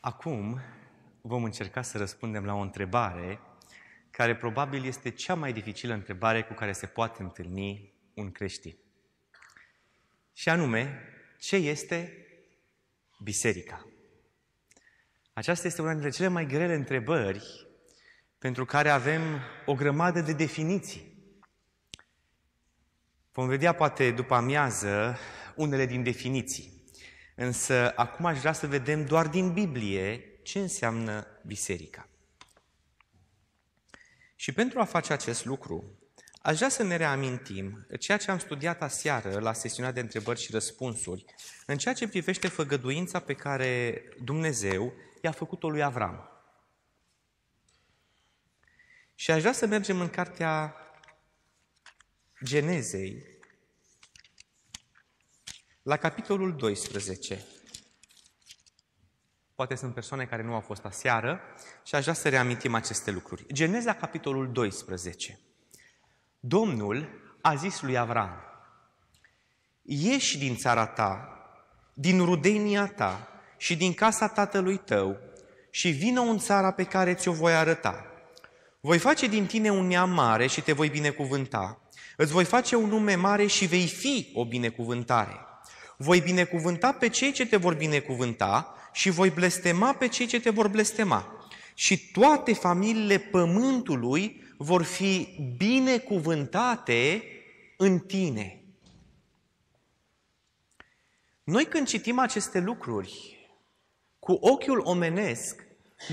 Acum vom încerca să răspundem la o întrebare care probabil este cea mai dificilă întrebare cu care se poate întâlni un creștin. Și anume, ce este biserica? Aceasta este una dintre cele mai grele întrebări pentru care avem o grămadă de definiții. Vom vedea poate după amiază unele din definiții. Însă acum aș vrea să vedem doar din Biblie ce înseamnă biserica. Și pentru a face acest lucru, aș vrea să ne reamintim ceea ce am studiat aseară la sesiunea de întrebări și răspunsuri, în ceea ce privește făgăduința pe care Dumnezeu i-a făcut-o lui Avram. Și aș vrea să mergem în cartea Genezei, la capitolul 12. Poate sunt persoane care nu au fost aseară și aș vrea să reamintim aceste lucruri. Geneza, capitolul 12. Domnul a zis lui Avram, ieși din țara ta, din rudenia ta și din casa tatălui tău și vină în țara pe care ți-o voi arăta. Voi face din tine un neam mare și te voi binecuvânta. Îți voi face un nume mare și vei fi o binecuvântare. Voi binecuvânta pe cei ce te vor binecuvânta și voi blestema pe cei ce te vor blestema. Și toate familiile pământului vor fi binecuvântate în tine. Noi când citim aceste lucruri cu ochiul omenesc,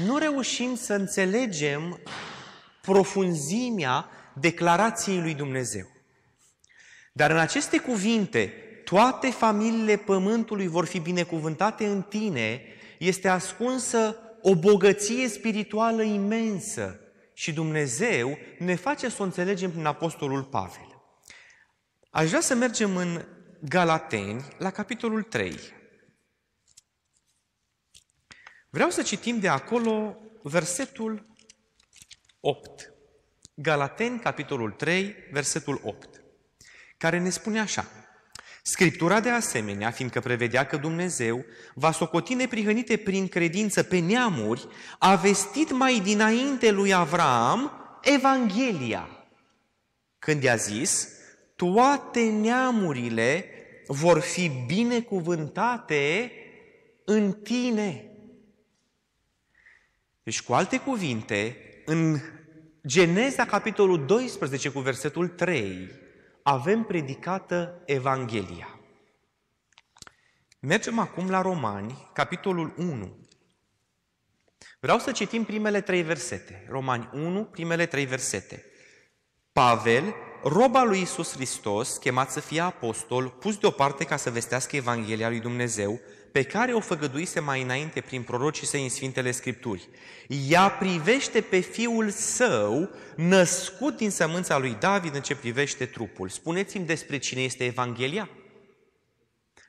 nu reușim să înțelegem profunzimea declarației lui Dumnezeu. Dar în aceste cuvinte, toate familiile pământului vor fi binecuvântate în tine, este ascunsă o bogăție spirituală imensă și Dumnezeu ne face să o înțelegem prin Apostolul Pavel. Aș vrea să mergem în Galateni, la capitolul 3. Vreau să citim de acolo versetul 8. Galateni, capitolul 3, versetul 8, care ne spune așa. Scriptura de asemenea, fiindcă prevedea că Dumnezeu va socoti neprihănite prin credință pe neamuri, a vestit mai dinainte lui Avram Evanghelia. Când i-a zis, toate neamurile vor fi binecuvântate în tine. Deci, cu alte cuvinte, în Geneza, capitolul 12, cu versetul 3, avem predicată Evanghelia. Mergem acum la Romani, capitolul 1. Vreau să citim primele trei versete. Romani 1, primele trei versete. Pavel, roba lui Isus Hristos, chemat să fie apostol, pus deoparte ca să vestească Evanghelia lui Dumnezeu, pe care o făgăduise mai înainte prin prorocii săi în Sfintele Scripturi. Ea privește pe Fiul Său, născut din sămânța lui David în ce privește trupul. Spuneți-mi despre cine este Evanghelia?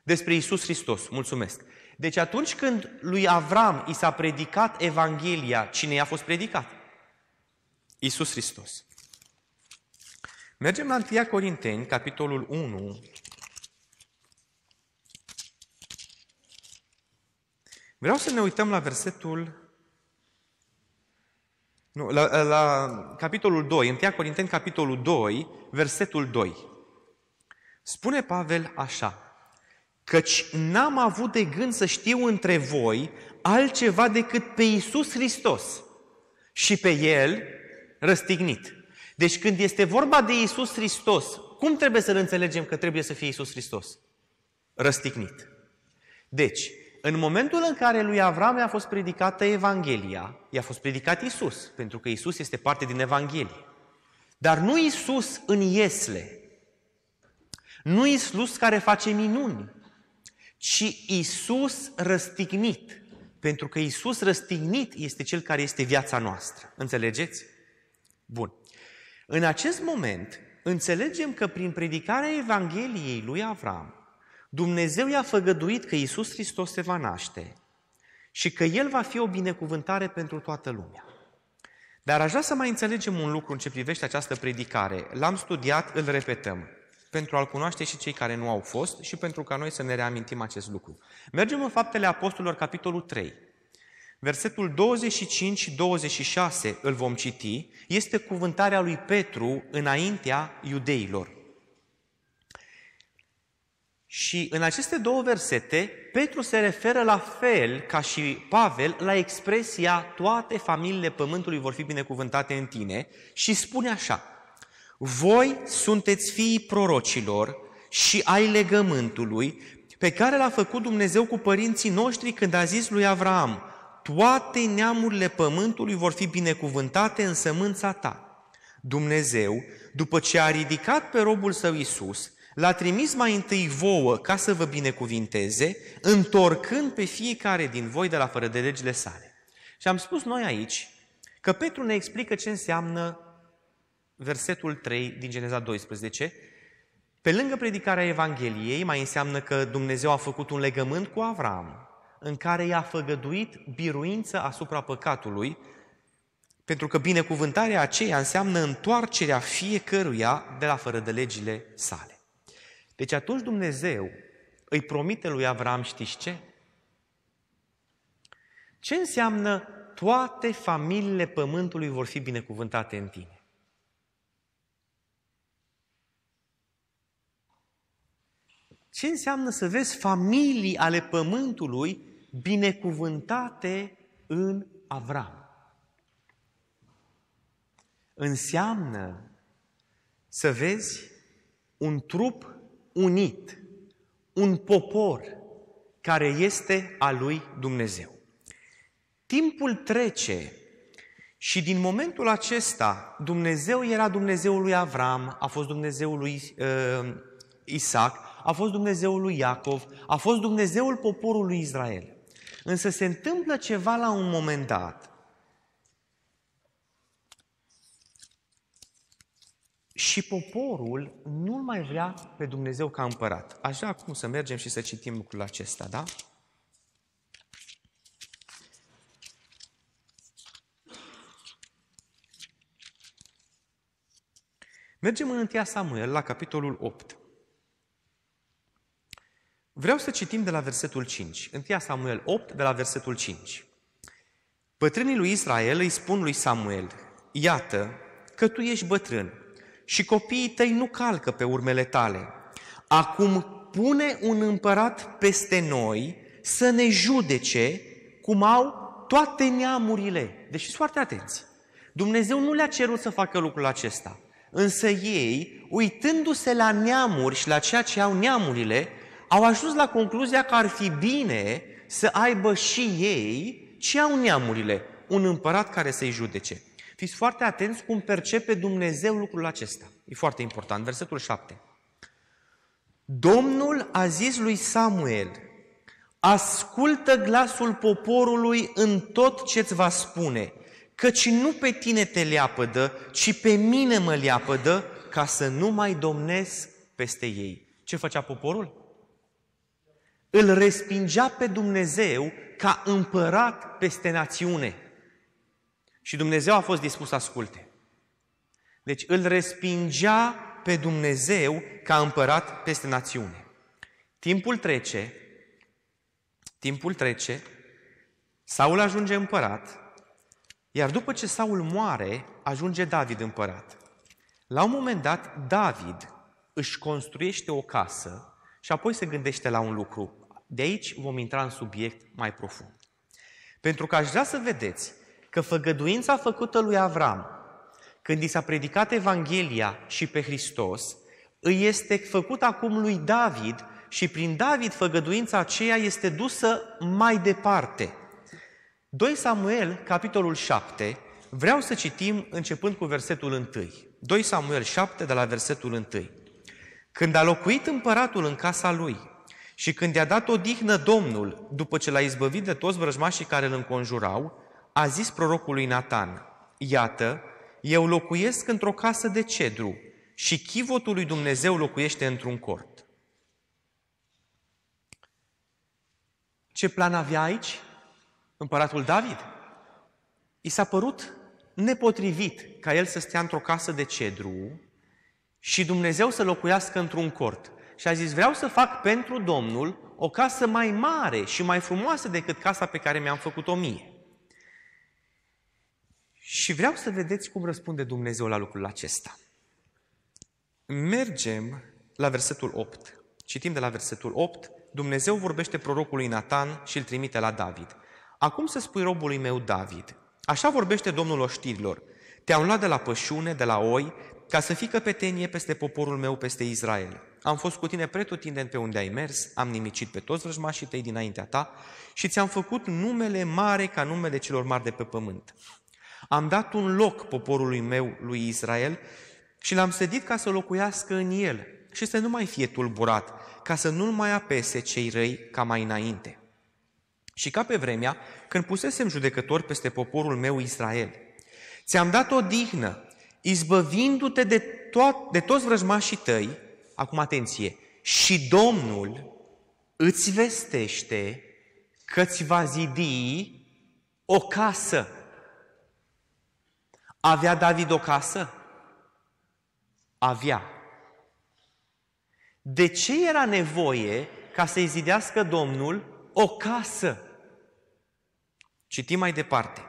Despre Isus Hristos. Mulțumesc. Deci atunci când lui Avram i s-a predicat Evanghelia, cine i-a fost predicat? Isus Hristos. Mergem la 1 Corinteni, capitolul 1, Vreau să ne uităm la versetul nu, la, la capitolul 2, 1 Corinteni, capitolul 2, versetul 2. Spune Pavel așa, căci n-am avut de gând să știu între voi altceva decât pe Iisus Hristos și pe El răstignit. Deci când este vorba de Iisus Hristos, cum trebuie să-L înțelegem că trebuie să fie Iisus Hristos? Răstignit. Deci, în momentul în care lui Avram i-a fost predicată Evanghelia, i-a fost predicat Isus, pentru că Isus este parte din Evanghelie. Dar nu Isus în iesle, nu Isus care face minuni, ci Isus răstignit. Pentru că Isus răstignit este Cel care este viața noastră. Înțelegeți? Bun. În acest moment, înțelegem că prin predicarea Evangheliei lui Avram, Dumnezeu i-a făgăduit că Iisus Hristos se va naște și că El va fi o binecuvântare pentru toată lumea. Dar aș vrea să mai înțelegem un lucru în ce privește această predicare. L-am studiat, îl repetăm, pentru a-L cunoaște și cei care nu au fost și pentru ca noi să ne reamintim acest lucru. Mergem în Faptele Apostolilor, capitolul 3. Versetul 25 și 26 îl vom citi, este cuvântarea lui Petru înaintea iudeilor. Și în aceste două versete, Petru se referă la fel ca și Pavel la expresia toate familiile pământului vor fi binecuvântate în tine și spune așa, voi sunteți fiii prorocilor și ai legământului pe care l-a făcut Dumnezeu cu părinții noștri când a zis lui Avraam, toate neamurile pământului vor fi binecuvântate în sămânța ta. Dumnezeu, după ce a ridicat pe robul său Isus, l-a trimis mai întâi vouă ca să vă binecuvinteze, întorcând pe fiecare din voi de la fără de legile sale. Și am spus noi aici că Petru ne explică ce înseamnă versetul 3 din Geneza 12. Pe lângă predicarea Evangheliei, mai înseamnă că Dumnezeu a făcut un legământ cu Avram, în care i-a făgăduit biruință asupra păcatului, pentru că binecuvântarea aceea înseamnă întoarcerea fiecăruia de la fără de legile sale. Deci atunci Dumnezeu îi promite lui Avram, știți ce? Ce înseamnă toate familiile pământului vor fi binecuvântate în tine? Ce înseamnă să vezi familii ale pământului binecuvântate în Avram? Înseamnă să vezi un trup unit, un popor care este a lui Dumnezeu. Timpul trece și din momentul acesta Dumnezeu era Dumnezeul lui Avram, a fost Dumnezeul lui uh, Isaac, a fost Dumnezeul lui Iacov, a fost Dumnezeul poporului Israel. Însă se întâmplă ceva la un moment dat Și poporul nu mai vrea pe Dumnezeu ca împărat. Așa acum să mergem și să citim lucrul acesta, da? Mergem în 1 Samuel, la capitolul 8. Vreau să citim de la versetul 5. 1 Samuel 8, de la versetul 5. Bătrânii lui Israel îi spun lui Samuel, Iată că tu ești bătrân și copiii tăi nu calcă pe urmele tale. Acum pune un împărat peste noi să ne judece cum au toate neamurile. Deci fiți foarte atenți. Dumnezeu nu le-a cerut să facă lucrul acesta. Însă ei, uitându-se la neamuri și la ceea ce au neamurile, au ajuns la concluzia că ar fi bine să aibă și ei ce au neamurile, un împărat care să-i judece. Fiți foarte atenți cum percepe Dumnezeu lucrul acesta. E foarte important. Versetul 7. Domnul a zis lui Samuel, ascultă glasul poporului în tot ce-ți va spune, căci nu pe tine te leapădă, ci pe mine mă leapădă, ca să nu mai domnesc peste ei. Ce făcea poporul? Îl respingea pe Dumnezeu ca împărat peste națiune. Și Dumnezeu a fost dispus să asculte. Deci îl respingea pe Dumnezeu ca împărat peste națiune. Timpul trece, timpul trece, Saul ajunge împărat, iar după ce Saul moare, ajunge David împărat. La un moment dat, David își construiește o casă și apoi se gândește la un lucru. De aici vom intra în subiect mai profund. Pentru că aș vrea să vedeți că făgăduința făcută lui Avram, când i s-a predicat Evanghelia și pe Hristos, îi este făcut acum lui David și prin David făgăduința aceea este dusă mai departe. 2 Samuel, capitolul 7, vreau să citim începând cu versetul 1. 2 Samuel 7, de la versetul 1. Când a locuit împăratul în casa lui și când i-a dat odihnă Domnul, după ce l-a izbăvit de toți vrăjmașii care îl înconjurau, a zis prorocului Natan, Iată, eu locuiesc într-o casă de cedru și chivotul lui Dumnezeu locuiește într-un cort. Ce plan avea aici împăratul David? I s-a părut nepotrivit ca el să stea într-o casă de cedru și Dumnezeu să locuiască într-un cort. Și a zis, vreau să fac pentru Domnul o casă mai mare și mai frumoasă decât casa pe care mi-am făcut-o mie. Și vreau să vedeți cum răspunde Dumnezeu la lucrul acesta. Mergem la versetul 8. Citim de la versetul 8. Dumnezeu vorbește prorocului Nathan și îl trimite la David. Acum să spui robului meu David, așa vorbește Domnul oștirilor, te-am luat de la pășune, de la oi, ca să fii căpetenie peste poporul meu, peste Israel. Am fost cu tine pretutindeni pe unde ai mers, am nimicit pe toți vrăjmașii tăi dinaintea ta și ți-am făcut numele mare ca numele celor mari de pe pământ. Am dat un loc poporului meu, lui Israel, și l-am sădit ca să locuiască în el și să nu mai fie tulburat, ca să nu-l mai apese cei răi ca mai înainte. Și ca pe vremea când pusesem judecători peste poporul meu Israel, ți-am dat o dihnă, izbăvindu-te de, to- de toți vrăjmașii tăi, acum atenție, și Domnul îți vestește că ți va zidi o casă. Avea David o casă? Avea. De ce era nevoie ca să-i zidească Domnul o casă? Citim mai departe.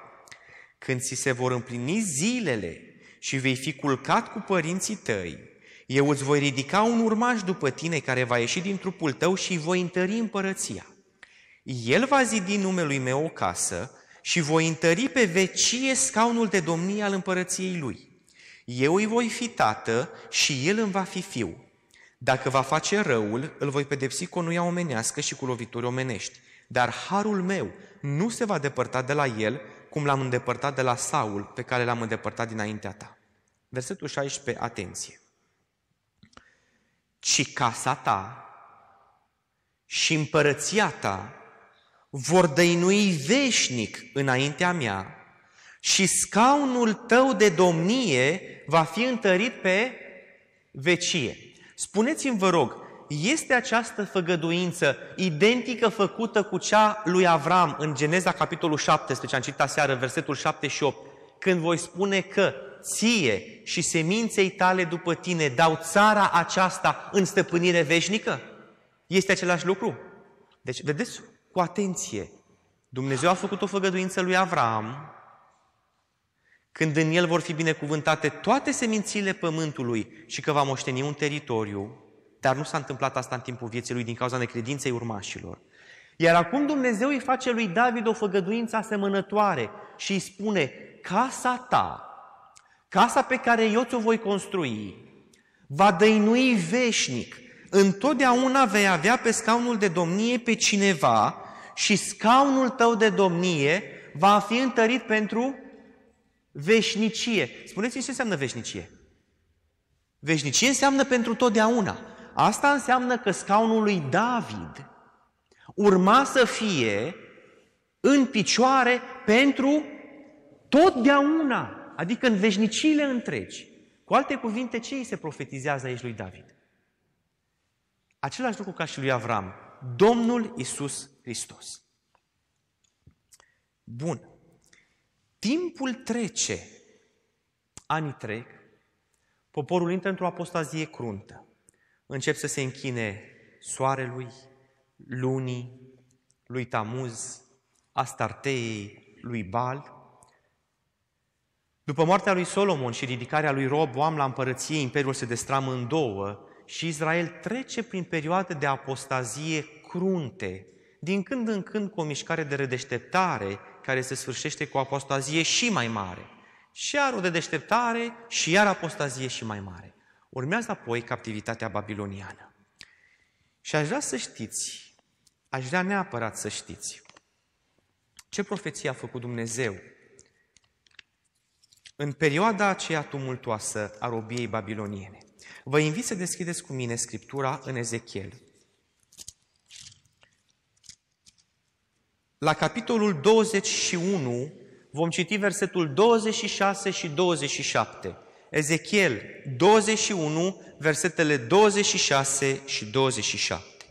Când ți se vor împlini zilele și vei fi culcat cu părinții tăi, eu îți voi ridica un urmaș după tine care va ieși din trupul tău și îi voi întări împărăția. El va zidi numelui meu o casă și voi întări pe vecie scaunul de domnie al împărăției lui. Eu îi voi fi tată și el îmi va fi fiu. Dacă va face răul, îl voi pedepsi cu o nuia omenească și cu lovituri omenești. Dar harul meu nu se va depărta de la el, cum l-am îndepărtat de la Saul, pe care l-am îndepărtat dinaintea ta. Versetul 16, atenție. Ci casa ta și împărăția ta vor dăinui veșnic înaintea mea și scaunul tău de domnie va fi întărit pe vecie. Spuneți-mi, vă rog, este această făgăduință identică făcută cu cea lui Avram în Geneza capitolul 17, am citit aseară, versetul 7 și 8, când voi spune că ție și seminței tale după tine dau țara aceasta în stăpânire veșnică? Este același lucru? Deci, vedeți, cu atenție, Dumnezeu a făcut o făgăduință lui Avram, când în el vor fi binecuvântate toate semințile pământului și că va moșteni un teritoriu, dar nu s-a întâmplat asta în timpul vieții lui din cauza necredinței urmașilor. Iar acum Dumnezeu îi face lui David o făgăduință asemănătoare și îi spune, casa ta, casa pe care eu ți-o voi construi, va dăinui veșnic. Întotdeauna vei avea pe scaunul de domnie pe cineva și scaunul tău de domnie va fi întărit pentru veșnicie. Spuneți-mi ce înseamnă veșnicie. Veșnicie înseamnă pentru totdeauna. Asta înseamnă că scaunul lui David urma să fie în picioare pentru totdeauna, adică în veșnicile întregi. Cu alte cuvinte, ce îi se profetizează aici lui David? Același lucru ca și lui Avram, Domnul Isus Hristos. Bun. Timpul trece, anii trec, poporul intră într-o apostazie cruntă încep să se închine soarelui, lunii, lui Tamuz, Astartei, lui Bal. După moartea lui Solomon și ridicarea lui Roboam la împărăție, imperiul se destramă în două și Israel trece prin perioade de apostazie crunte, din când în când cu o mișcare de redeșteptare care se sfârșește cu o apostazie și mai mare. Și iar o de deșteptare și iar apostazie și mai mare. Urmează apoi captivitatea babiloniană. Și aș vrea să știți, aș vrea neapărat să știți, ce profeție a făcut Dumnezeu în perioada aceea tumultoasă a robiei babiloniene. Vă invit să deschideți cu mine Scriptura în Ezechiel. La capitolul 21 vom citi versetul 26 și 27. Ezechiel 21, versetele 26 și 27.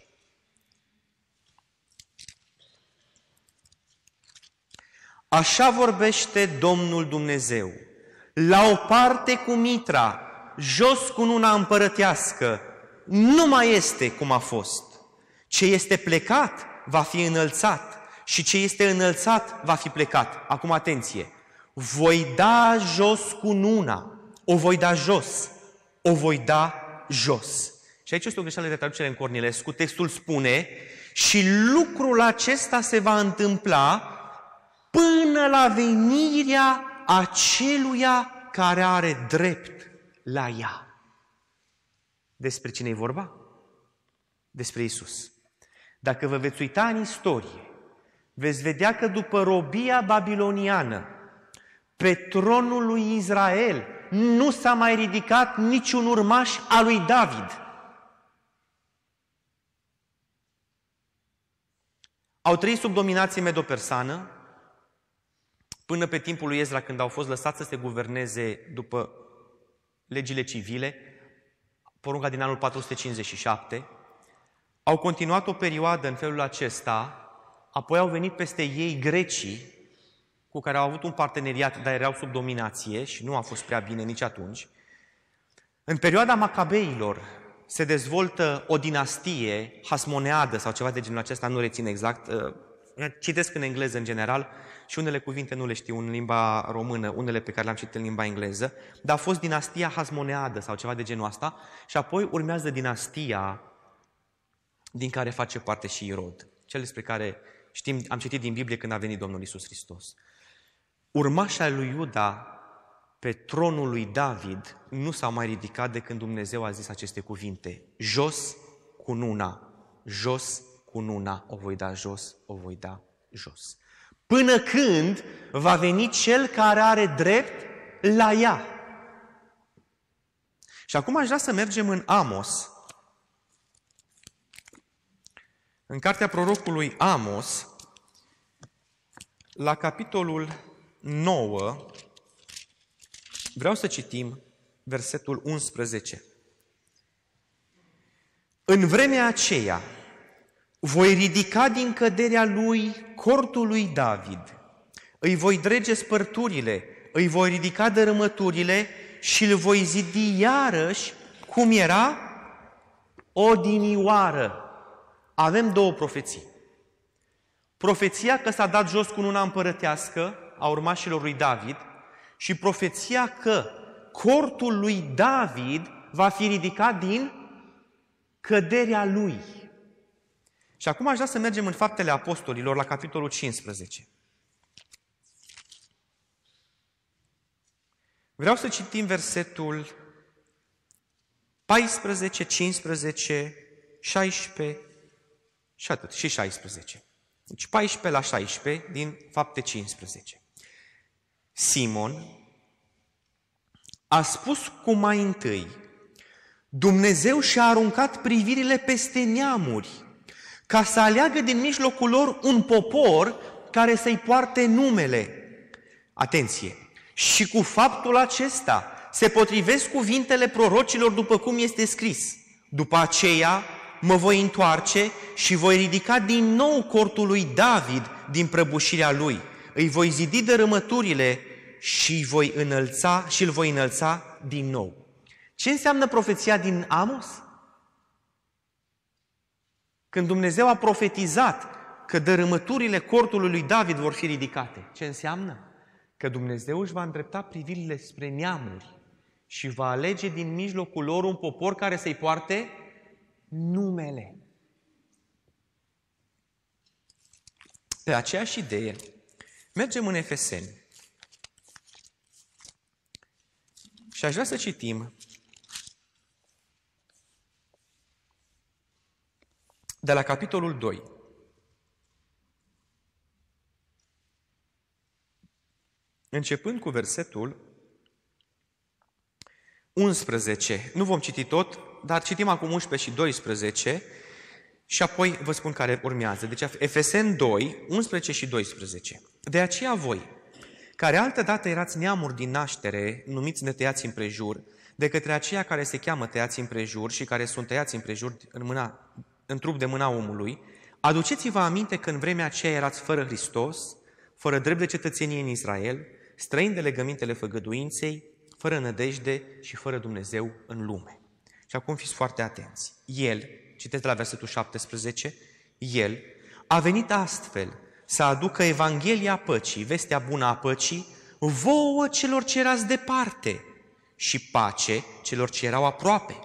Așa vorbește Domnul Dumnezeu. La o parte cu mitra, jos cu una împărătească, nu mai este cum a fost. Ce este plecat va fi înălțat și ce este înălțat va fi plecat. Acum atenție! voi da jos cu nuna, o voi da jos, o voi da jos. Și aici este o greșeală de traducere în Cornilescu. Textul spune, și lucrul acesta se va întâmpla până la venirea aceluia care are drept la ea. Despre cine e vorba? Despre Isus. Dacă vă veți uita în istorie, veți vedea că după robia babiloniană, pe tronul lui Israel nu s-a mai ridicat niciun urmaș al lui David. Au trăit sub dominație medopersană până pe timpul lui Ezra când au fost lăsați să se guverneze după legile civile, porunca din anul 457, au continuat o perioadă în felul acesta, apoi au venit peste ei grecii, cu care au avut un parteneriat, dar erau sub dominație și nu a fost prea bine nici atunci. În perioada Macabeilor se dezvoltă o dinastie hasmoneadă sau ceva de genul acesta, nu rețin exact, uh, citesc în engleză în general și unele cuvinte nu le știu în limba română, unele pe care le-am citit în limba engleză, dar a fost dinastia hasmoneadă sau ceva de genul asta și apoi urmează dinastia din care face parte și Irod, cel despre care știm, am citit din Biblie când a venit Domnul Isus Hristos. Urmașa lui Iuda pe tronul lui David nu s-au mai ridicat de când Dumnezeu a zis aceste cuvinte. Jos cu nuna, jos cu nuna, o voi da jos, o voi da jos. Până când va veni cel care are drept la ea. Și acum aș vrea să mergem în Amos, în cartea prorocului Amos, la capitolul 9, vreau să citim versetul 11. În vremea aceea voi ridica din căderea lui cortul lui David, îi voi drege spărturile, îi voi ridica dărâmăturile și îl voi zidi iarăși cum era odinioară. Avem două profeții. Profeția că s-a dat jos cu una împărătească a urmașilor lui David și profeția că cortul lui David va fi ridicat din căderea lui. Și acum aș vrea să mergem în Faptele Apostolilor la capitolul 15. Vreau să citim versetul 14, 15, 16 și atât, și 16. Deci 14 la 16 din fapte 15. Simon a spus cu mai întâi, Dumnezeu și-a aruncat privirile peste neamuri, ca să aleagă din mijlocul lor un popor care să-i poarte numele. Atenție! Și cu faptul acesta se potrivesc cuvintele prorocilor după cum este scris. După aceea mă voi întoarce și voi ridica din nou cortul lui David din prăbușirea lui. Îi voi zidi dărâmăturile și voi înălța și îl voi înălța din nou. Ce înseamnă profeția din Amos? Când Dumnezeu a profetizat că dărâmăturile cortului lui David vor fi ridicate. Ce înseamnă? Că Dumnezeu își va îndrepta privirile spre neamuri și va alege din mijlocul lor un popor care să-i poarte numele. Pe aceeași idee, mergem în Efeseni. Și aș vrea să citim de la capitolul 2. Începând cu versetul 11. Nu vom citi tot, dar citim acum 11 și 12 și apoi vă spun care urmează. Deci Efesen 2, 11 și 12. De aceea voi, care altă dată erați neamuri din naștere, numiți netăiați împrejur, de către aceia care se cheamă tăiați împrejur și care sunt tăiați împrejur în, mâna, în trup de mâna omului, aduceți-vă aminte că în vremea aceea erați fără Hristos, fără drept de cetățenie în Israel, străini de legămintele făgăduinței, fără nădejde și fără Dumnezeu în lume. Și acum fiți foarte atenți. El, citeți de la versetul 17, El a venit astfel să aducă Evanghelia păcii, vestea bună a păcii, vouă celor ce erați departe și pace celor ce erau aproape.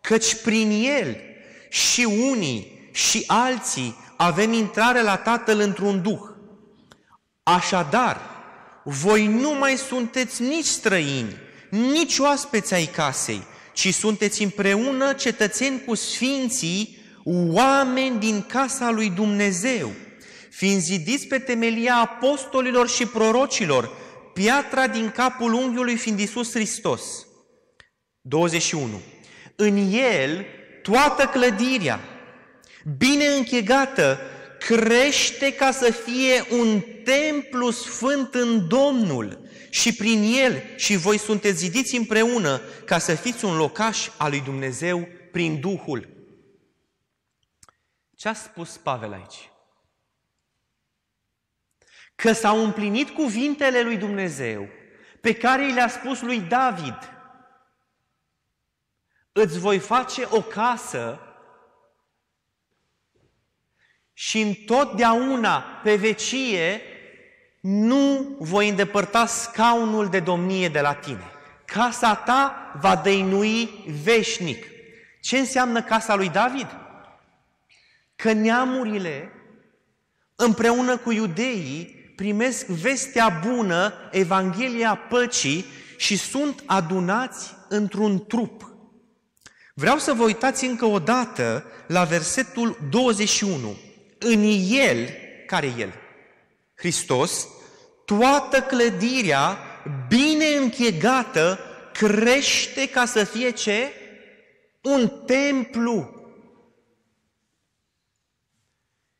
Căci prin El și unii și alții avem intrare la Tatăl într-un duh. Așadar, voi nu mai sunteți nici străini, nici oaspeți ai casei, ci sunteți împreună cetățeni cu sfinții, oameni din casa lui Dumnezeu, fiind zidiți pe temelia apostolilor și prorocilor, piatra din capul unghiului fiind Iisus Hristos. 21. În el toată clădirea, bine închegată, crește ca să fie un templu sfânt în Domnul și prin el și voi sunteți zidiți împreună ca să fiți un locaș al lui Dumnezeu prin Duhul. Ce a spus Pavel aici? Că s-au împlinit cuvintele lui Dumnezeu pe care i le-a spus lui David. Îți voi face o casă și întotdeauna pe vecie nu voi îndepărta scaunul de domnie de la tine. Casa ta va dăinui veșnic. Ce înseamnă casa lui David? Că neamurile, împreună cu iudeii, primesc vestea bună, Evanghelia păcii și sunt adunați într-un trup. Vreau să vă uitați încă o dată la versetul 21. În el, care el? Hristos, toată clădirea bine închegată crește ca să fie ce? Un templu.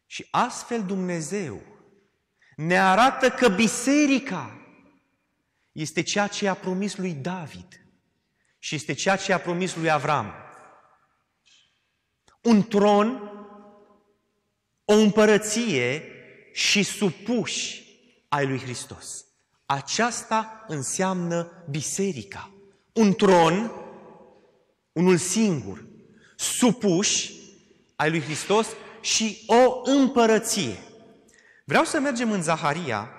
Și astfel Dumnezeu ne arată că biserica este ceea ce a promis lui David și este ceea ce a promis lui Avram. Un tron, o împărăție și supuși ai lui Hristos. Aceasta înseamnă biserica. Un tron, unul singur, supuși ai lui Hristos și o împărăție. Vreau să mergem în Zaharia,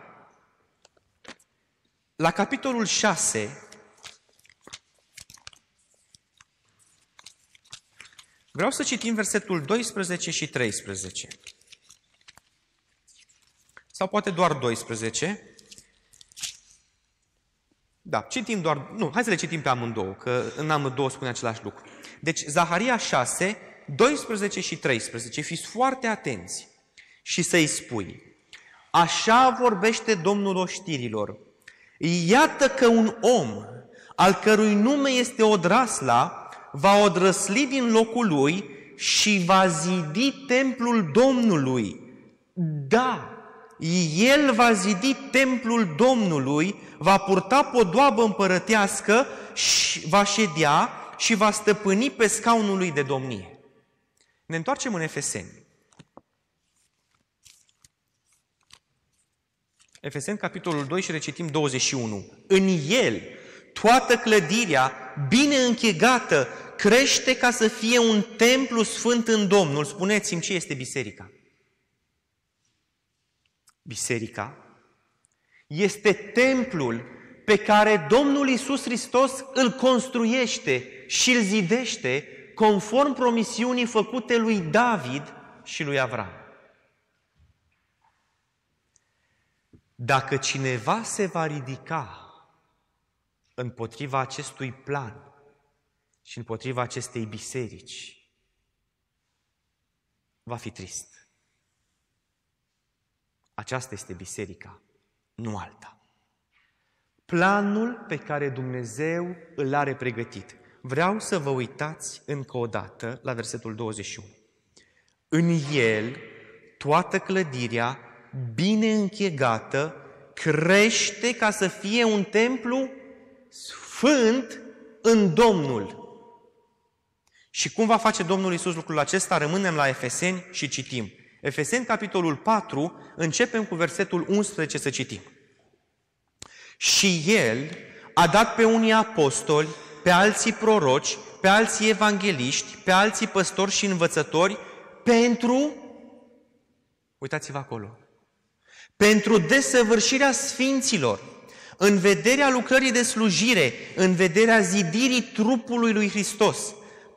la capitolul 6, Vreau să citim versetul 12 și 13 sau poate doar 12. Da, citim doar, nu, hai să le citim pe amândouă, că în amândouă spune același lucru. Deci, Zaharia 6, 12 și 13, fiți foarte atenți și să-i spui, așa vorbește Domnul oștirilor, iată că un om al cărui nume este Odrasla, va odrăsli din locul lui și va zidi templul Domnului. Da, el va zidi templul Domnului, va purta podoabă împărătească și va ședea și va stăpâni pe scaunul lui de domnie. Ne întoarcem în Efeseni. Efeseni, capitolul 2 și recitim 21. În el, toată clădirea, bine închegată, crește ca să fie un templu sfânt în Domnul. Spuneți-mi ce este biserica biserica, este templul pe care Domnul Isus Hristos îl construiește și îl zidește conform promisiunii făcute lui David și lui Avram. Dacă cineva se va ridica împotriva acestui plan și împotriva acestei biserici, va fi trist. Aceasta este biserica, nu alta. Planul pe care Dumnezeu îl are pregătit. Vreau să vă uitați încă o dată la versetul 21. În el, toată clădirea, bine închegată, crește ca să fie un templu sfânt în Domnul. Și cum va face Domnul Isus lucrul acesta? Rămânem la Efeseni și citim. Efeseni, capitolul 4, începem cu versetul 11 să citim. Și El a dat pe unii apostoli, pe alții proroci, pe alții evangeliști, pe alții păstori și învățători, pentru, uitați-vă acolo, pentru desăvârșirea sfinților, în vederea lucrării de slujire, în vederea zidirii trupului lui Hristos,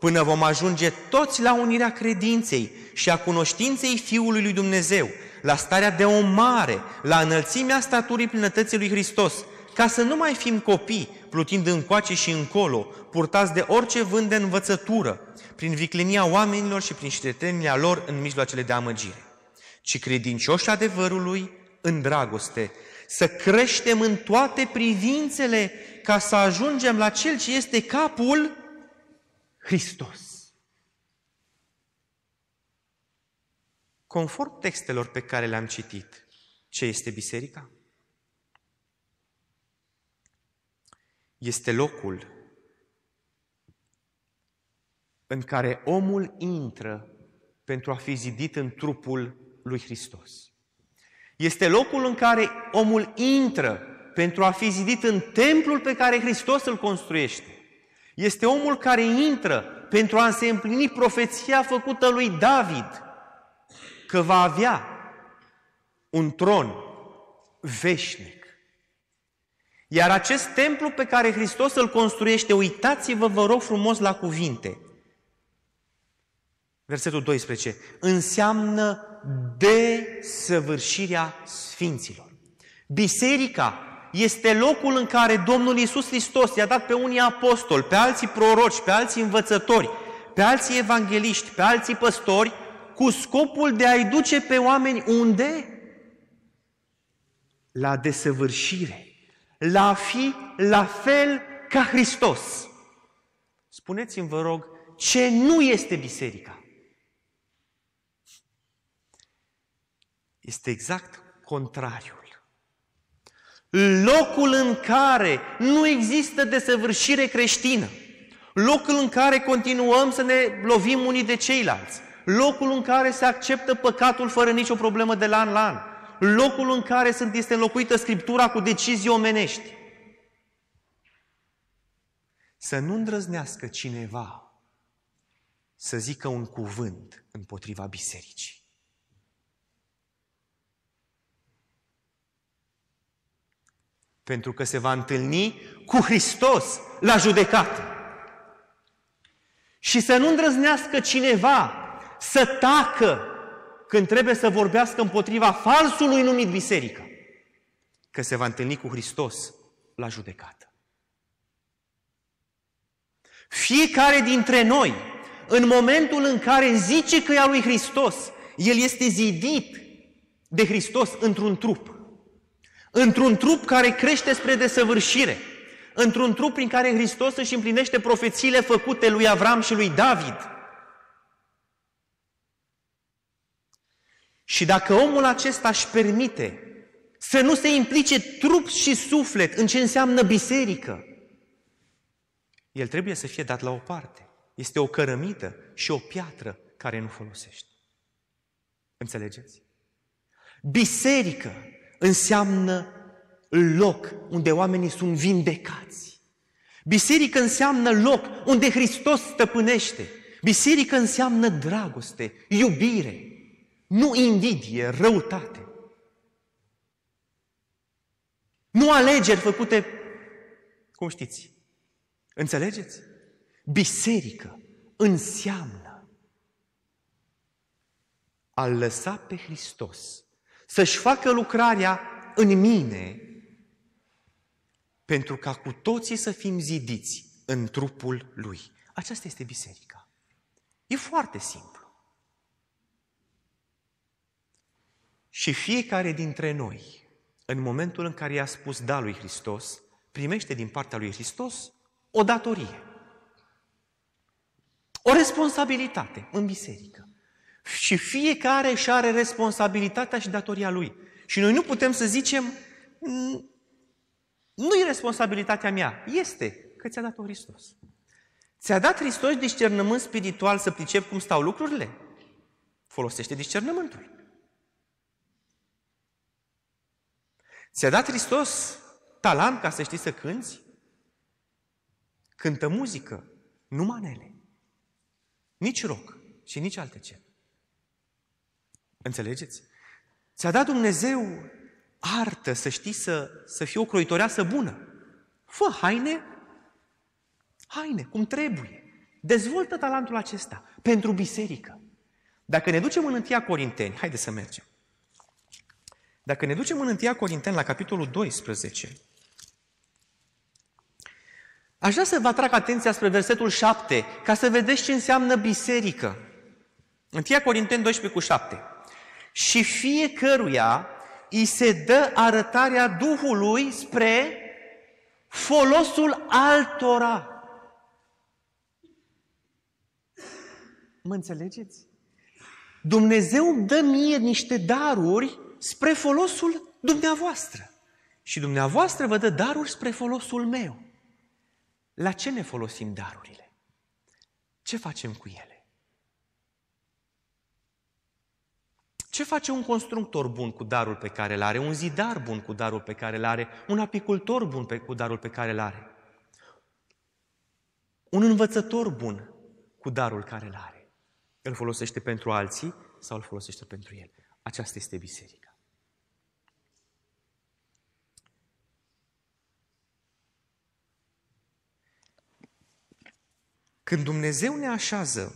până vom ajunge toți la unirea credinței și a cunoștinței Fiului lui Dumnezeu, la starea de om mare, la înălțimea staturii plinătății lui Hristos, ca să nu mai fim copii, plutind încoace și încolo, purtați de orice vânt de învățătură, prin viclenia oamenilor și prin ștetenia lor în mijloacele de amăgire, ci credincioși adevărului în dragoste, să creștem în toate privințele ca să ajungem la Cel ce este capul Hristos. Conform textelor pe care le-am citit, ce este biserica? Este locul în care omul intră pentru a fi zidit în trupul lui Hristos. Este locul în care omul intră pentru a fi zidit în templul pe care Hristos îl construiește. Este omul care intră pentru a se împlini profeția făcută lui David, că va avea un tron veșnic. Iar acest templu pe care Hristos îl construiește, uitați-vă, vă rog frumos la cuvinte. Versetul 12. Înseamnă desăvârșirea sfinților. Biserica este locul în care Domnul Iisus Hristos i-a dat pe unii apostoli, pe alții proroci, pe alții învățători, pe alții evangeliști, pe alții păstori, cu scopul de a-i duce pe oameni unde? La desăvârșire, la a fi la fel ca Hristos. Spuneți-mi, vă rog, ce nu este biserica? Este exact contrariul. Locul în care nu există desăvârșire creștină. Locul în care continuăm să ne lovim unii de ceilalți. Locul în care se acceptă păcatul fără nicio problemă de la an la an. Locul în care sunt, este înlocuită Scriptura cu decizii omenești. Să nu îndrăznească cineva să zică un cuvânt împotriva bisericii. Pentru că se va întâlni cu Hristos la judecată. Și să nu îndrăznească cineva să tacă când trebuie să vorbească împotriva falsului numit biserică. Că se va întâlni cu Hristos la judecată. Fiecare dintre noi, în momentul în care zice că e a lui Hristos, el este zidit de Hristos într-un trup într-un trup care crește spre desăvârșire, într-un trup prin care Hristos își împlinește profețiile făcute lui Avram și lui David. Și dacă omul acesta își permite să nu se implice trup și suflet în ce înseamnă biserică, el trebuie să fie dat la o parte. Este o cărămită și o piatră care nu folosește. Înțelegeți? Biserică înseamnă loc unde oamenii sunt vindecați. Biserică înseamnă loc unde Hristos stăpânește. Biserică înseamnă dragoste, iubire, nu invidie, răutate. Nu alegeri făcute, cum știți. Înțelegeți? Biserică înseamnă a lăsa pe Hristos să-și facă lucrarea în mine, pentru ca cu toții să fim zidiți în trupul Lui. Aceasta este biserica. E foarte simplu. Și fiecare dintre noi, în momentul în care i-a spus da lui Hristos, primește din partea lui Hristos o datorie. O responsabilitate în biserică. Și fiecare își are responsabilitatea și datoria lui. Și noi nu putem să zicem, nu e responsabilitatea mea. Este, că ți-a dat-o Hristos. Ți-a dat Hristos discernământ spiritual să pricep cum stau lucrurile? Folosește discernământul. Ți-a dat Hristos talent ca să știi să cânți? Cântă muzică, nu manele. Nici rock și nici alte ce. Înțelegeți? Ți-a dat Dumnezeu artă, să știi să, să fii o croitoreasă bună. Fă haine, haine, cum trebuie. Dezvoltă talentul acesta pentru biserică. Dacă ne ducem în 1 Corinteni, haide să mergem. Dacă ne ducem în 1 Corinteni la capitolul 12, aș vrea să vă atrag atenția spre versetul 7, ca să vedeți ce înseamnă biserică. 1 Corinteni 12 cu 7. Și fiecăruia îi se dă arătarea Duhului spre folosul altora. Mă înțelegeți? Dumnezeu îmi dă mie niște daruri spre folosul dumneavoastră. Și dumneavoastră vă dă daruri spre folosul meu. La ce ne folosim darurile? Ce facem cu ele? Ce face un constructor bun cu darul pe care îl are? Un zidar bun cu darul pe care îl are? Un apicultor bun pe, cu darul pe care îl are? Un învățător bun cu darul care îl are? Îl folosește pentru alții sau îl folosește pentru el? Aceasta este biserica. Când Dumnezeu ne așează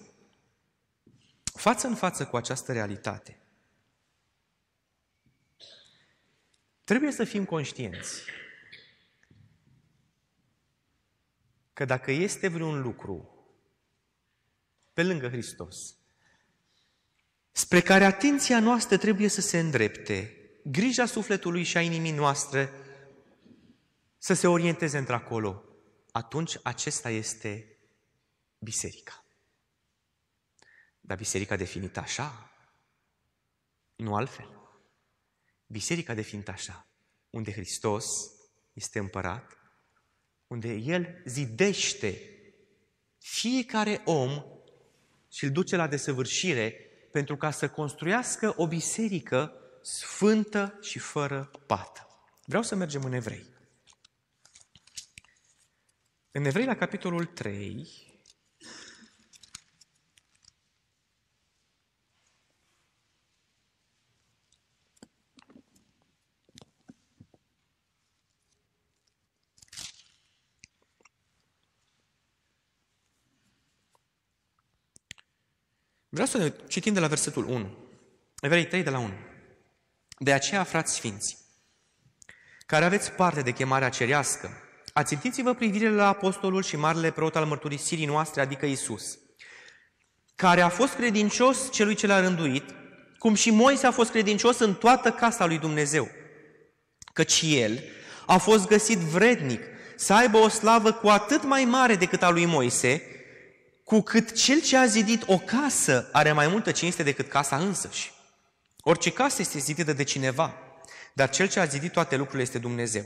față în față cu această realitate, Trebuie să fim conștienți că dacă este vreun lucru pe lângă Hristos, spre care atenția noastră trebuie să se îndrepte, grija sufletului și a inimii noastre să se orienteze într-acolo, atunci acesta este biserica. Dar biserica definită așa, nu altfel. Biserica definită așa, unde Hristos este împărat, unde El zidește fiecare om și îl duce la desăvârșire pentru ca să construiască o biserică sfântă și fără pată. Vreau să mergem în Evrei. În Evrei, la capitolul 3, Vreau să ne citim de la versetul 1. Evrei 3 de la 1. De aceea, frați sfinți, care aveți parte de chemarea cerească, ațintiți-vă privirile la apostolul și marele preot al mărturisirii noastre, adică Isus, care a fost credincios celui ce l-a rânduit, cum și Moise a fost credincios în toată casa lui Dumnezeu, căci el a fost găsit vrednic să aibă o slavă cu atât mai mare decât a lui Moise, cu cât cel ce a zidit o casă are mai multă cinste decât casa însăși. Orice casă este zidită de cineva, dar cel ce a zidit toate lucrurile este Dumnezeu.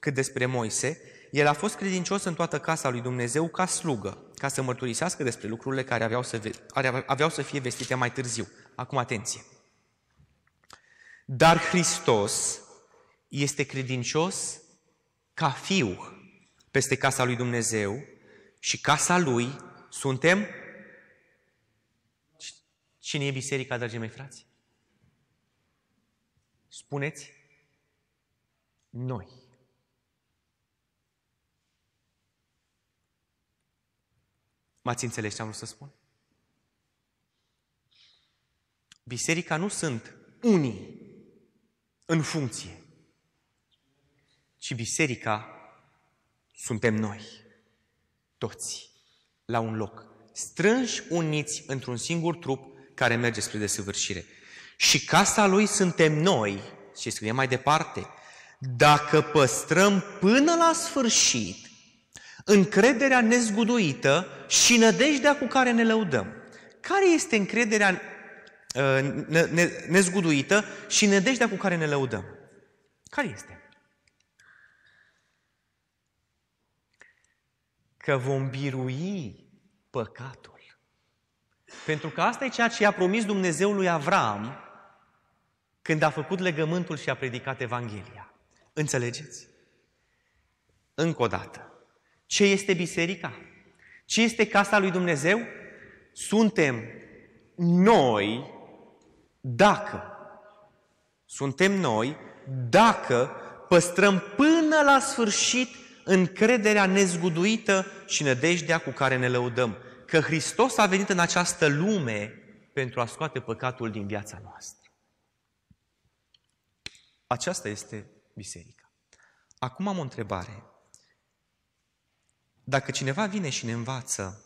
Cât despre Moise, el a fost credincios în toată casa lui Dumnezeu ca slugă, ca să mărturisească despre lucrurile care aveau să, care aveau să fie vestite mai târziu. Acum atenție! Dar Hristos este credincios ca fiu peste casa lui Dumnezeu și casa lui suntem? Cine e biserica, dragii mei frați? Spuneți? Noi. M-ați înțeles ce am vrut să spun? Biserica nu sunt unii în funcție, ci biserica suntem noi, toți la un loc, strânși uniți într-un singur trup care merge spre desăvârșire. Și casa lui suntem noi, și scrie mai departe, dacă păstrăm până la sfârșit încrederea nezguduită și nădejdea cu care ne lăudăm. Care este încrederea uh, nezguduită și nădejdea cu care ne lăudăm? Care este? Că vom birui păcatul. Pentru că asta e ceea ce i-a promis Dumnezeu lui Avram când a făcut legământul și a predicat Evanghelia. Înțelegeți? Încă o dată. Ce este biserica? Ce este casa lui Dumnezeu? Suntem noi dacă suntem noi dacă păstrăm până la sfârșit încrederea nezguduită și nădejdea cu care ne lăudăm. Că Hristos a venit în această lume pentru a scoate păcatul din viața noastră. Aceasta este biserica. Acum am o întrebare. Dacă cineva vine și ne învață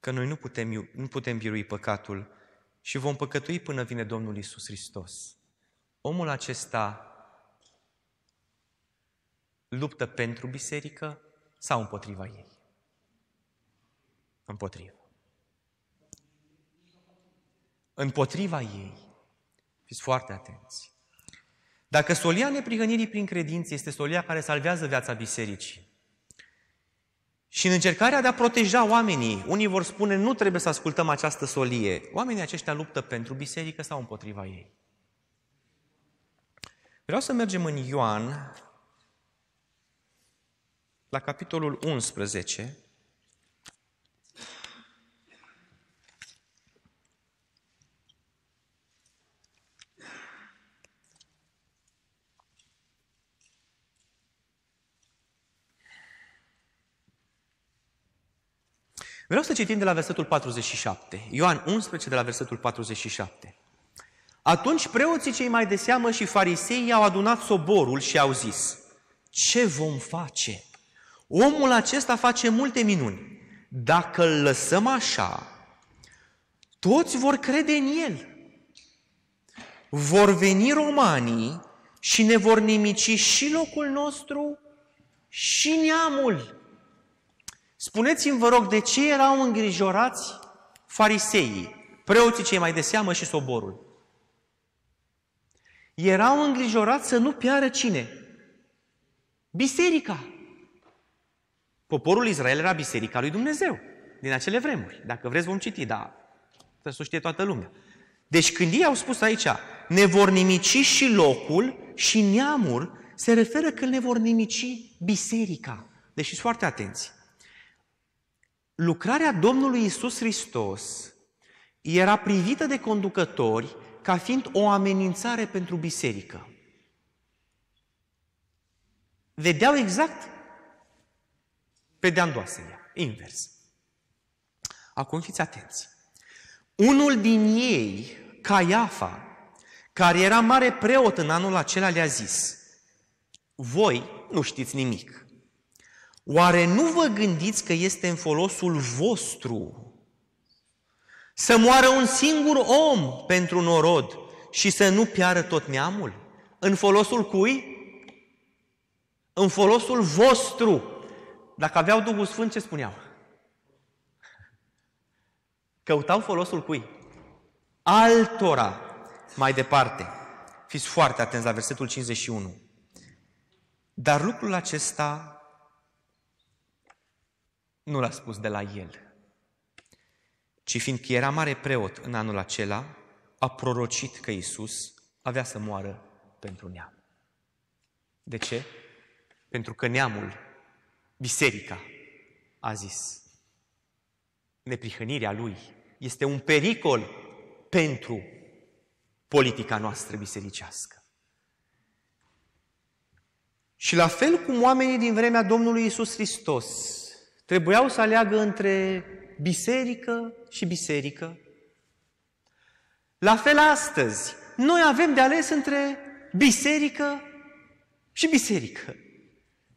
că noi nu putem, nu putem birui păcatul și vom păcătui până vine Domnul Isus Hristos, omul acesta luptă pentru biserică sau împotriva ei? Împotriva. Împotriva ei. Fiți foarte atenți. Dacă solia neprihănirii prin credință este solia care salvează viața bisericii, și în încercarea de a proteja oamenii, unii vor spune, nu trebuie să ascultăm această solie. Oamenii aceștia luptă pentru biserică sau împotriva ei. Vreau să mergem în Ioan, la capitolul 11, Vreau să citim de la versetul 47. Ioan 11 de la versetul 47. Atunci preoții cei mai de seamă și farisei au adunat soborul și au zis, ce vom face? Omul acesta face multe minuni. Dacă îl lăsăm așa, toți vor crede în el. Vor veni romanii și ne vor nimici și locul nostru și neamul. Spuneți-mi, vă rog, de ce erau îngrijorați fariseii, preoții cei mai de seamă și soborul? Erau îngrijorați să nu piară cine? Biserica. Poporul Israel era biserica lui Dumnezeu din acele vremuri. Dacă vreți vom citi, dar trebuie să știe toată lumea. Deci când ei au spus aici, ne vor nimici și locul și neamul, se referă că ne vor nimici biserica. Deci fiți foarte atenți lucrarea Domnului Isus Hristos era privită de conducători ca fiind o amenințare pentru biserică. Vedeau exact pe de-andoasele, invers. Acum fiți atenți. Unul din ei, Caiafa, care era mare preot în anul acela, le-a zis, voi nu știți nimic. Oare nu vă gândiți că este în folosul vostru să moară un singur om pentru norod și să nu piară tot neamul? În folosul cui? În folosul vostru. Dacă aveau Duhul Sfânt, ce spuneau? Căutau folosul cui? Altora. Mai departe. Fiți foarte atenți la versetul 51. Dar lucrul acesta nu l-a spus de la el, ci fiindcă era mare preot în anul acela, a prorocit că Isus avea să moară pentru neam. De ce? Pentru că neamul, biserica, a zis, neprihănirea lui este un pericol pentru politica noastră bisericească. Și la fel cum oamenii din vremea Domnului Isus Hristos Trebuiau să aleagă între biserică și biserică. La fel astăzi, noi avem de ales între biserică și biserică.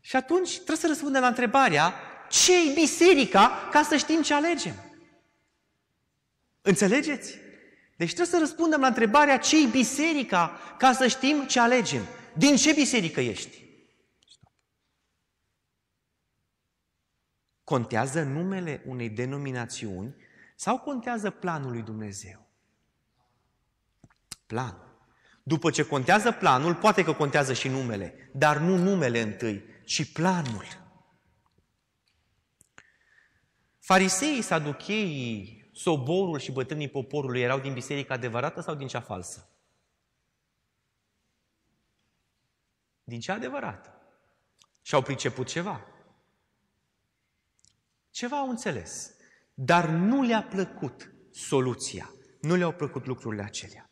Și atunci trebuie să răspundem la întrebarea ce e biserica ca să știm ce alegem. Înțelegeți? Deci trebuie să răspundem la întrebarea ce e biserica ca să știm ce alegem. Din ce biserică ești? Contează numele unei denominațiuni sau contează planul lui Dumnezeu? Plan. După ce contează planul, poate că contează și numele, dar nu numele întâi, ci planul. Fariseii, saducheii, soborul și bătrânii poporului erau din biserica adevărată sau din cea falsă? Din cea adevărată. Și au priceput ceva. Ceva au înțeles, dar nu le-a plăcut soluția, nu le-au plăcut lucrurile acelea.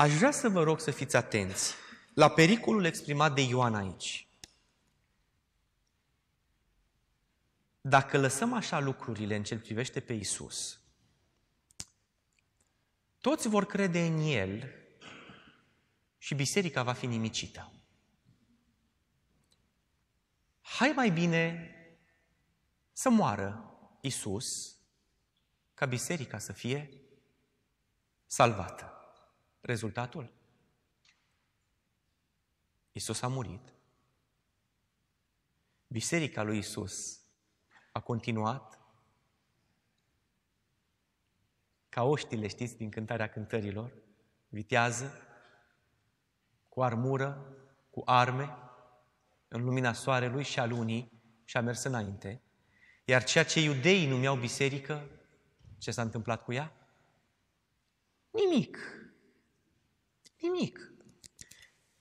Aș vrea să vă rog să fiți atenți la pericolul exprimat de Ioan aici. Dacă lăsăm așa lucrurile în ce privește pe Isus, toți vor crede în El și biserica va fi nimicită. Hai mai bine să moară Isus ca biserica să fie salvată. Rezultatul? Isus a murit. Biserica lui Isus a continuat ca oștile, știți, din cântarea cântărilor, vitează, cu armură, cu arme, în lumina soarelui și a lunii și a mers înainte. Iar ceea ce iudeii numeau biserică, ce s-a întâmplat cu ea? Nimic. Nimic.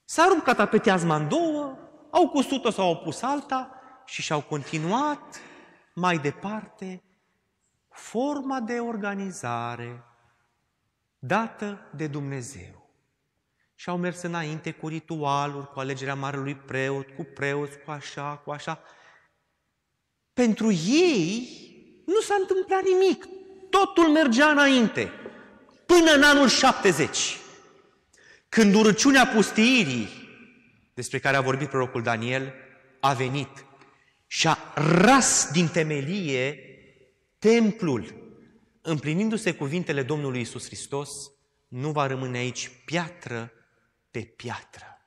S-a rupt catapeteazma în două, au cusut-o sau au pus alta și și-au continuat mai departe forma de organizare dată de Dumnezeu. Și au mers înainte cu ritualuri, cu alegerea marelui preot, cu preoți, cu așa, cu așa. Pentru ei nu s-a întâmplat nimic. Totul mergea înainte. Până în anul 70. Când urăciunea pustiirii, despre care a vorbit prorocul Daniel, a venit și a ras din temelie templul, împlinindu-se cuvintele Domnului Isus Hristos, nu va rămâne aici piatră pe piatră.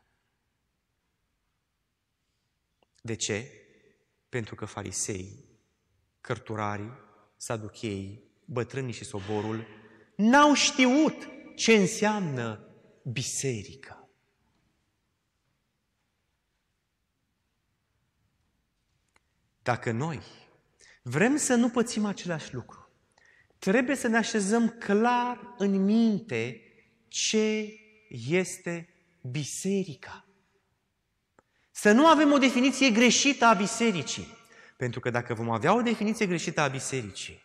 De ce? Pentru că farisei, cărturarii, saducheii, bătrânii și soborul n-au știut ce înseamnă biserică. Dacă noi vrem să nu pățim același lucru, trebuie să ne așezăm clar în minte ce este biserica. Să nu avem o definiție greșită a bisericii. Pentru că dacă vom avea o definiție greșită a bisericii,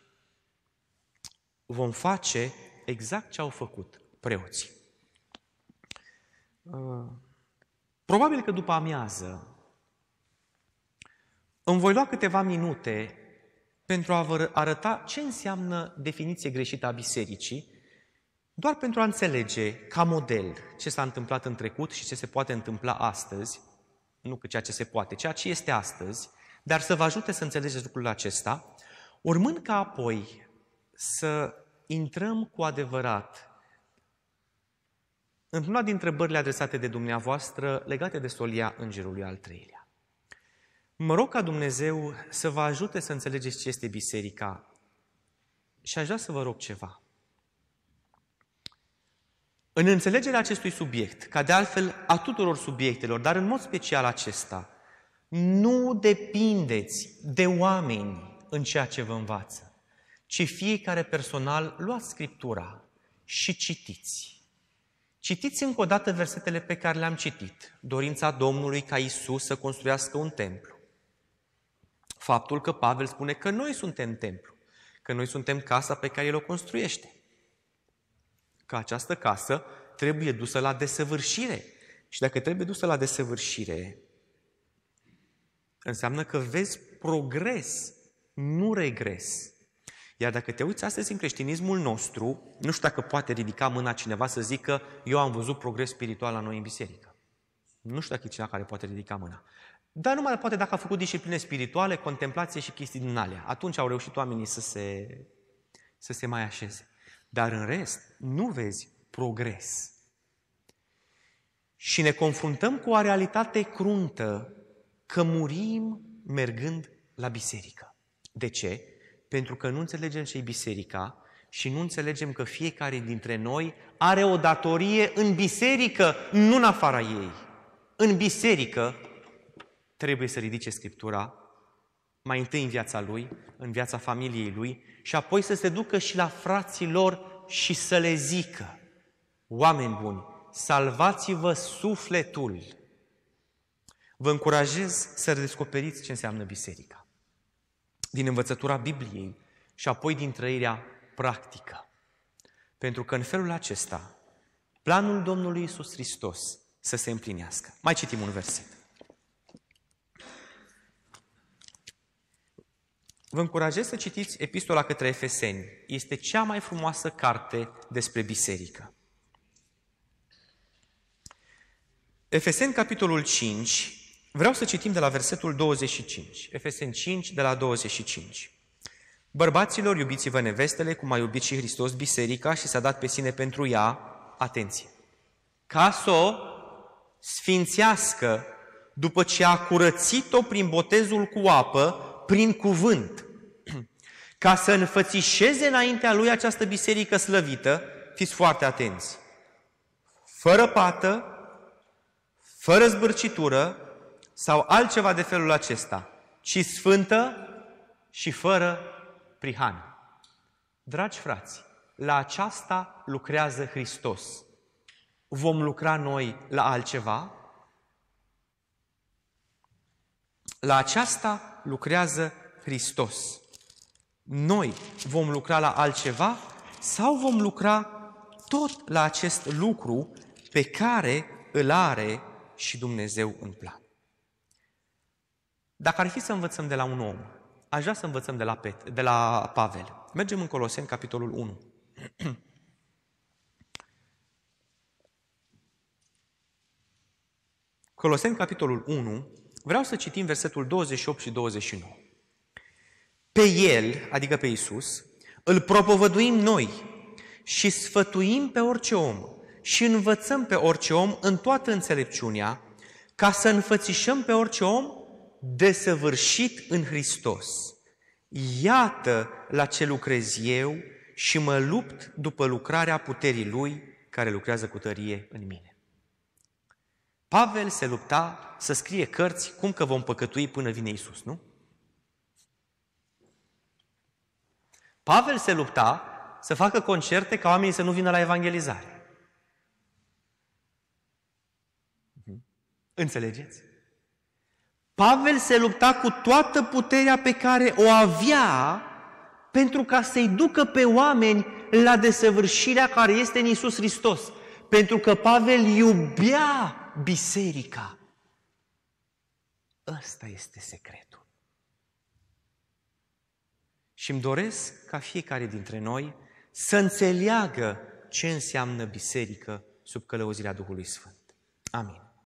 vom face exact ce au făcut preoții. Uh, probabil că după amiază îmi voi lua câteva minute pentru a vă arăta ce înseamnă definiție greșită a bisericii, doar pentru a înțelege ca model ce s-a întâmplat în trecut și ce se poate întâmpla astăzi, nu că ceea ce se poate, ceea ce este astăzi, dar să vă ajute să înțelegeți lucrul acesta, urmând ca apoi să intrăm cu adevărat într-una dintre întrebările adresate de dumneavoastră legate de solia Îngerului al treilea. Mă rog ca Dumnezeu să vă ajute să înțelegeți ce este biserica și aș vrea să vă rog ceva. În înțelegerea acestui subiect, ca de altfel a tuturor subiectelor, dar în mod special acesta, nu depindeți de oameni în ceea ce vă învață, ci fiecare personal luați Scriptura și citiți. Citiți încă o dată versetele pe care le-am citit. Dorința Domnului ca Isus să construiască un templu. Faptul că Pavel spune că noi suntem templu, că noi suntem casa pe care El o construiește. Că această casă trebuie dusă la desăvârșire. Și dacă trebuie dusă la desăvârșire, înseamnă că vezi progres, nu regres. Iar dacă te uiți astăzi în creștinismul nostru, nu știu dacă poate ridica mâna cineva să zică eu am văzut progres spiritual la noi în biserică. Nu știu dacă e cineva care poate ridica mâna. Dar numai poate dacă a făcut discipline spirituale, contemplație și chestii din alea. Atunci au reușit oamenii să se, să se mai așeze. Dar în rest, nu vezi progres. Și ne confruntăm cu o realitate cruntă că murim mergând la biserică. De ce? Pentru că nu înțelegem ce e biserica și nu înțelegem că fiecare dintre noi are o datorie în biserică, nu în afara ei. În biserică trebuie să ridice Scriptura mai întâi în viața lui, în viața familiei lui și apoi să se ducă și la frații lor și să le zică, oameni buni, salvați-vă sufletul. Vă încurajez să redescoperiți ce înseamnă biserica. Din învățătura Bibliei și apoi din trăirea practică. Pentru că în felul acesta planul Domnului Isus Hristos să se împlinească. Mai citim un verset. Vă încurajez să citiți Epistola către Efeseni. Este cea mai frumoasă carte despre biserică. Efeseni, capitolul 5, vreau să citim de la versetul 25. Efeseni 5, de la 25. Bărbaților, iubiți-vă nevestele, cum a iubit și Hristos biserica și s-a dat pe sine pentru ea, atenție, ca să o sfințească după ce a curățit-o prin botezul cu apă, prin cuvânt, ca să înfățișeze înaintea lui această biserică slăvită, fiți foarte atenți, fără pată, fără zbârcitură sau altceva de felul acesta, ci sfântă și fără prihană. Dragi frați, la aceasta lucrează Hristos. Vom lucra noi la altceva? La aceasta lucrează Hristos. Noi vom lucra la altceva sau vom lucra tot la acest lucru pe care îl are și Dumnezeu în plan. Dacă ar fi să învățăm de la un om, aș vrea să învățăm de la, Pet, de la Pavel. Mergem în Coloseni, capitolul 1. Coloseni, capitolul 1, vreau să citim versetul 28 și 29. Pe El, adică pe Isus, îl propovăduim noi și sfătuim pe orice om și învățăm pe orice om în toată înțelepciunea, ca să înfățișăm pe orice om desăvârșit în Hristos. Iată la ce lucrez eu și mă lupt după lucrarea puterii Lui care lucrează cu tărie în mine. Pavel se lupta să scrie cărți cum că vom păcătui până vine Isus, nu? Pavel se lupta să facă concerte ca oamenii să nu vină la evangelizare. Mhm. Înțelegeți? Pavel se lupta cu toată puterea pe care o avea pentru ca să-i ducă pe oameni la desăvârșirea care este în Isus Hristos. Pentru că Pavel iubea biserica. Ăsta este secretul. Și îmi doresc ca fiecare dintre noi să înțeleagă ce înseamnă biserică sub călăuzirea Duhului Sfânt. Amin.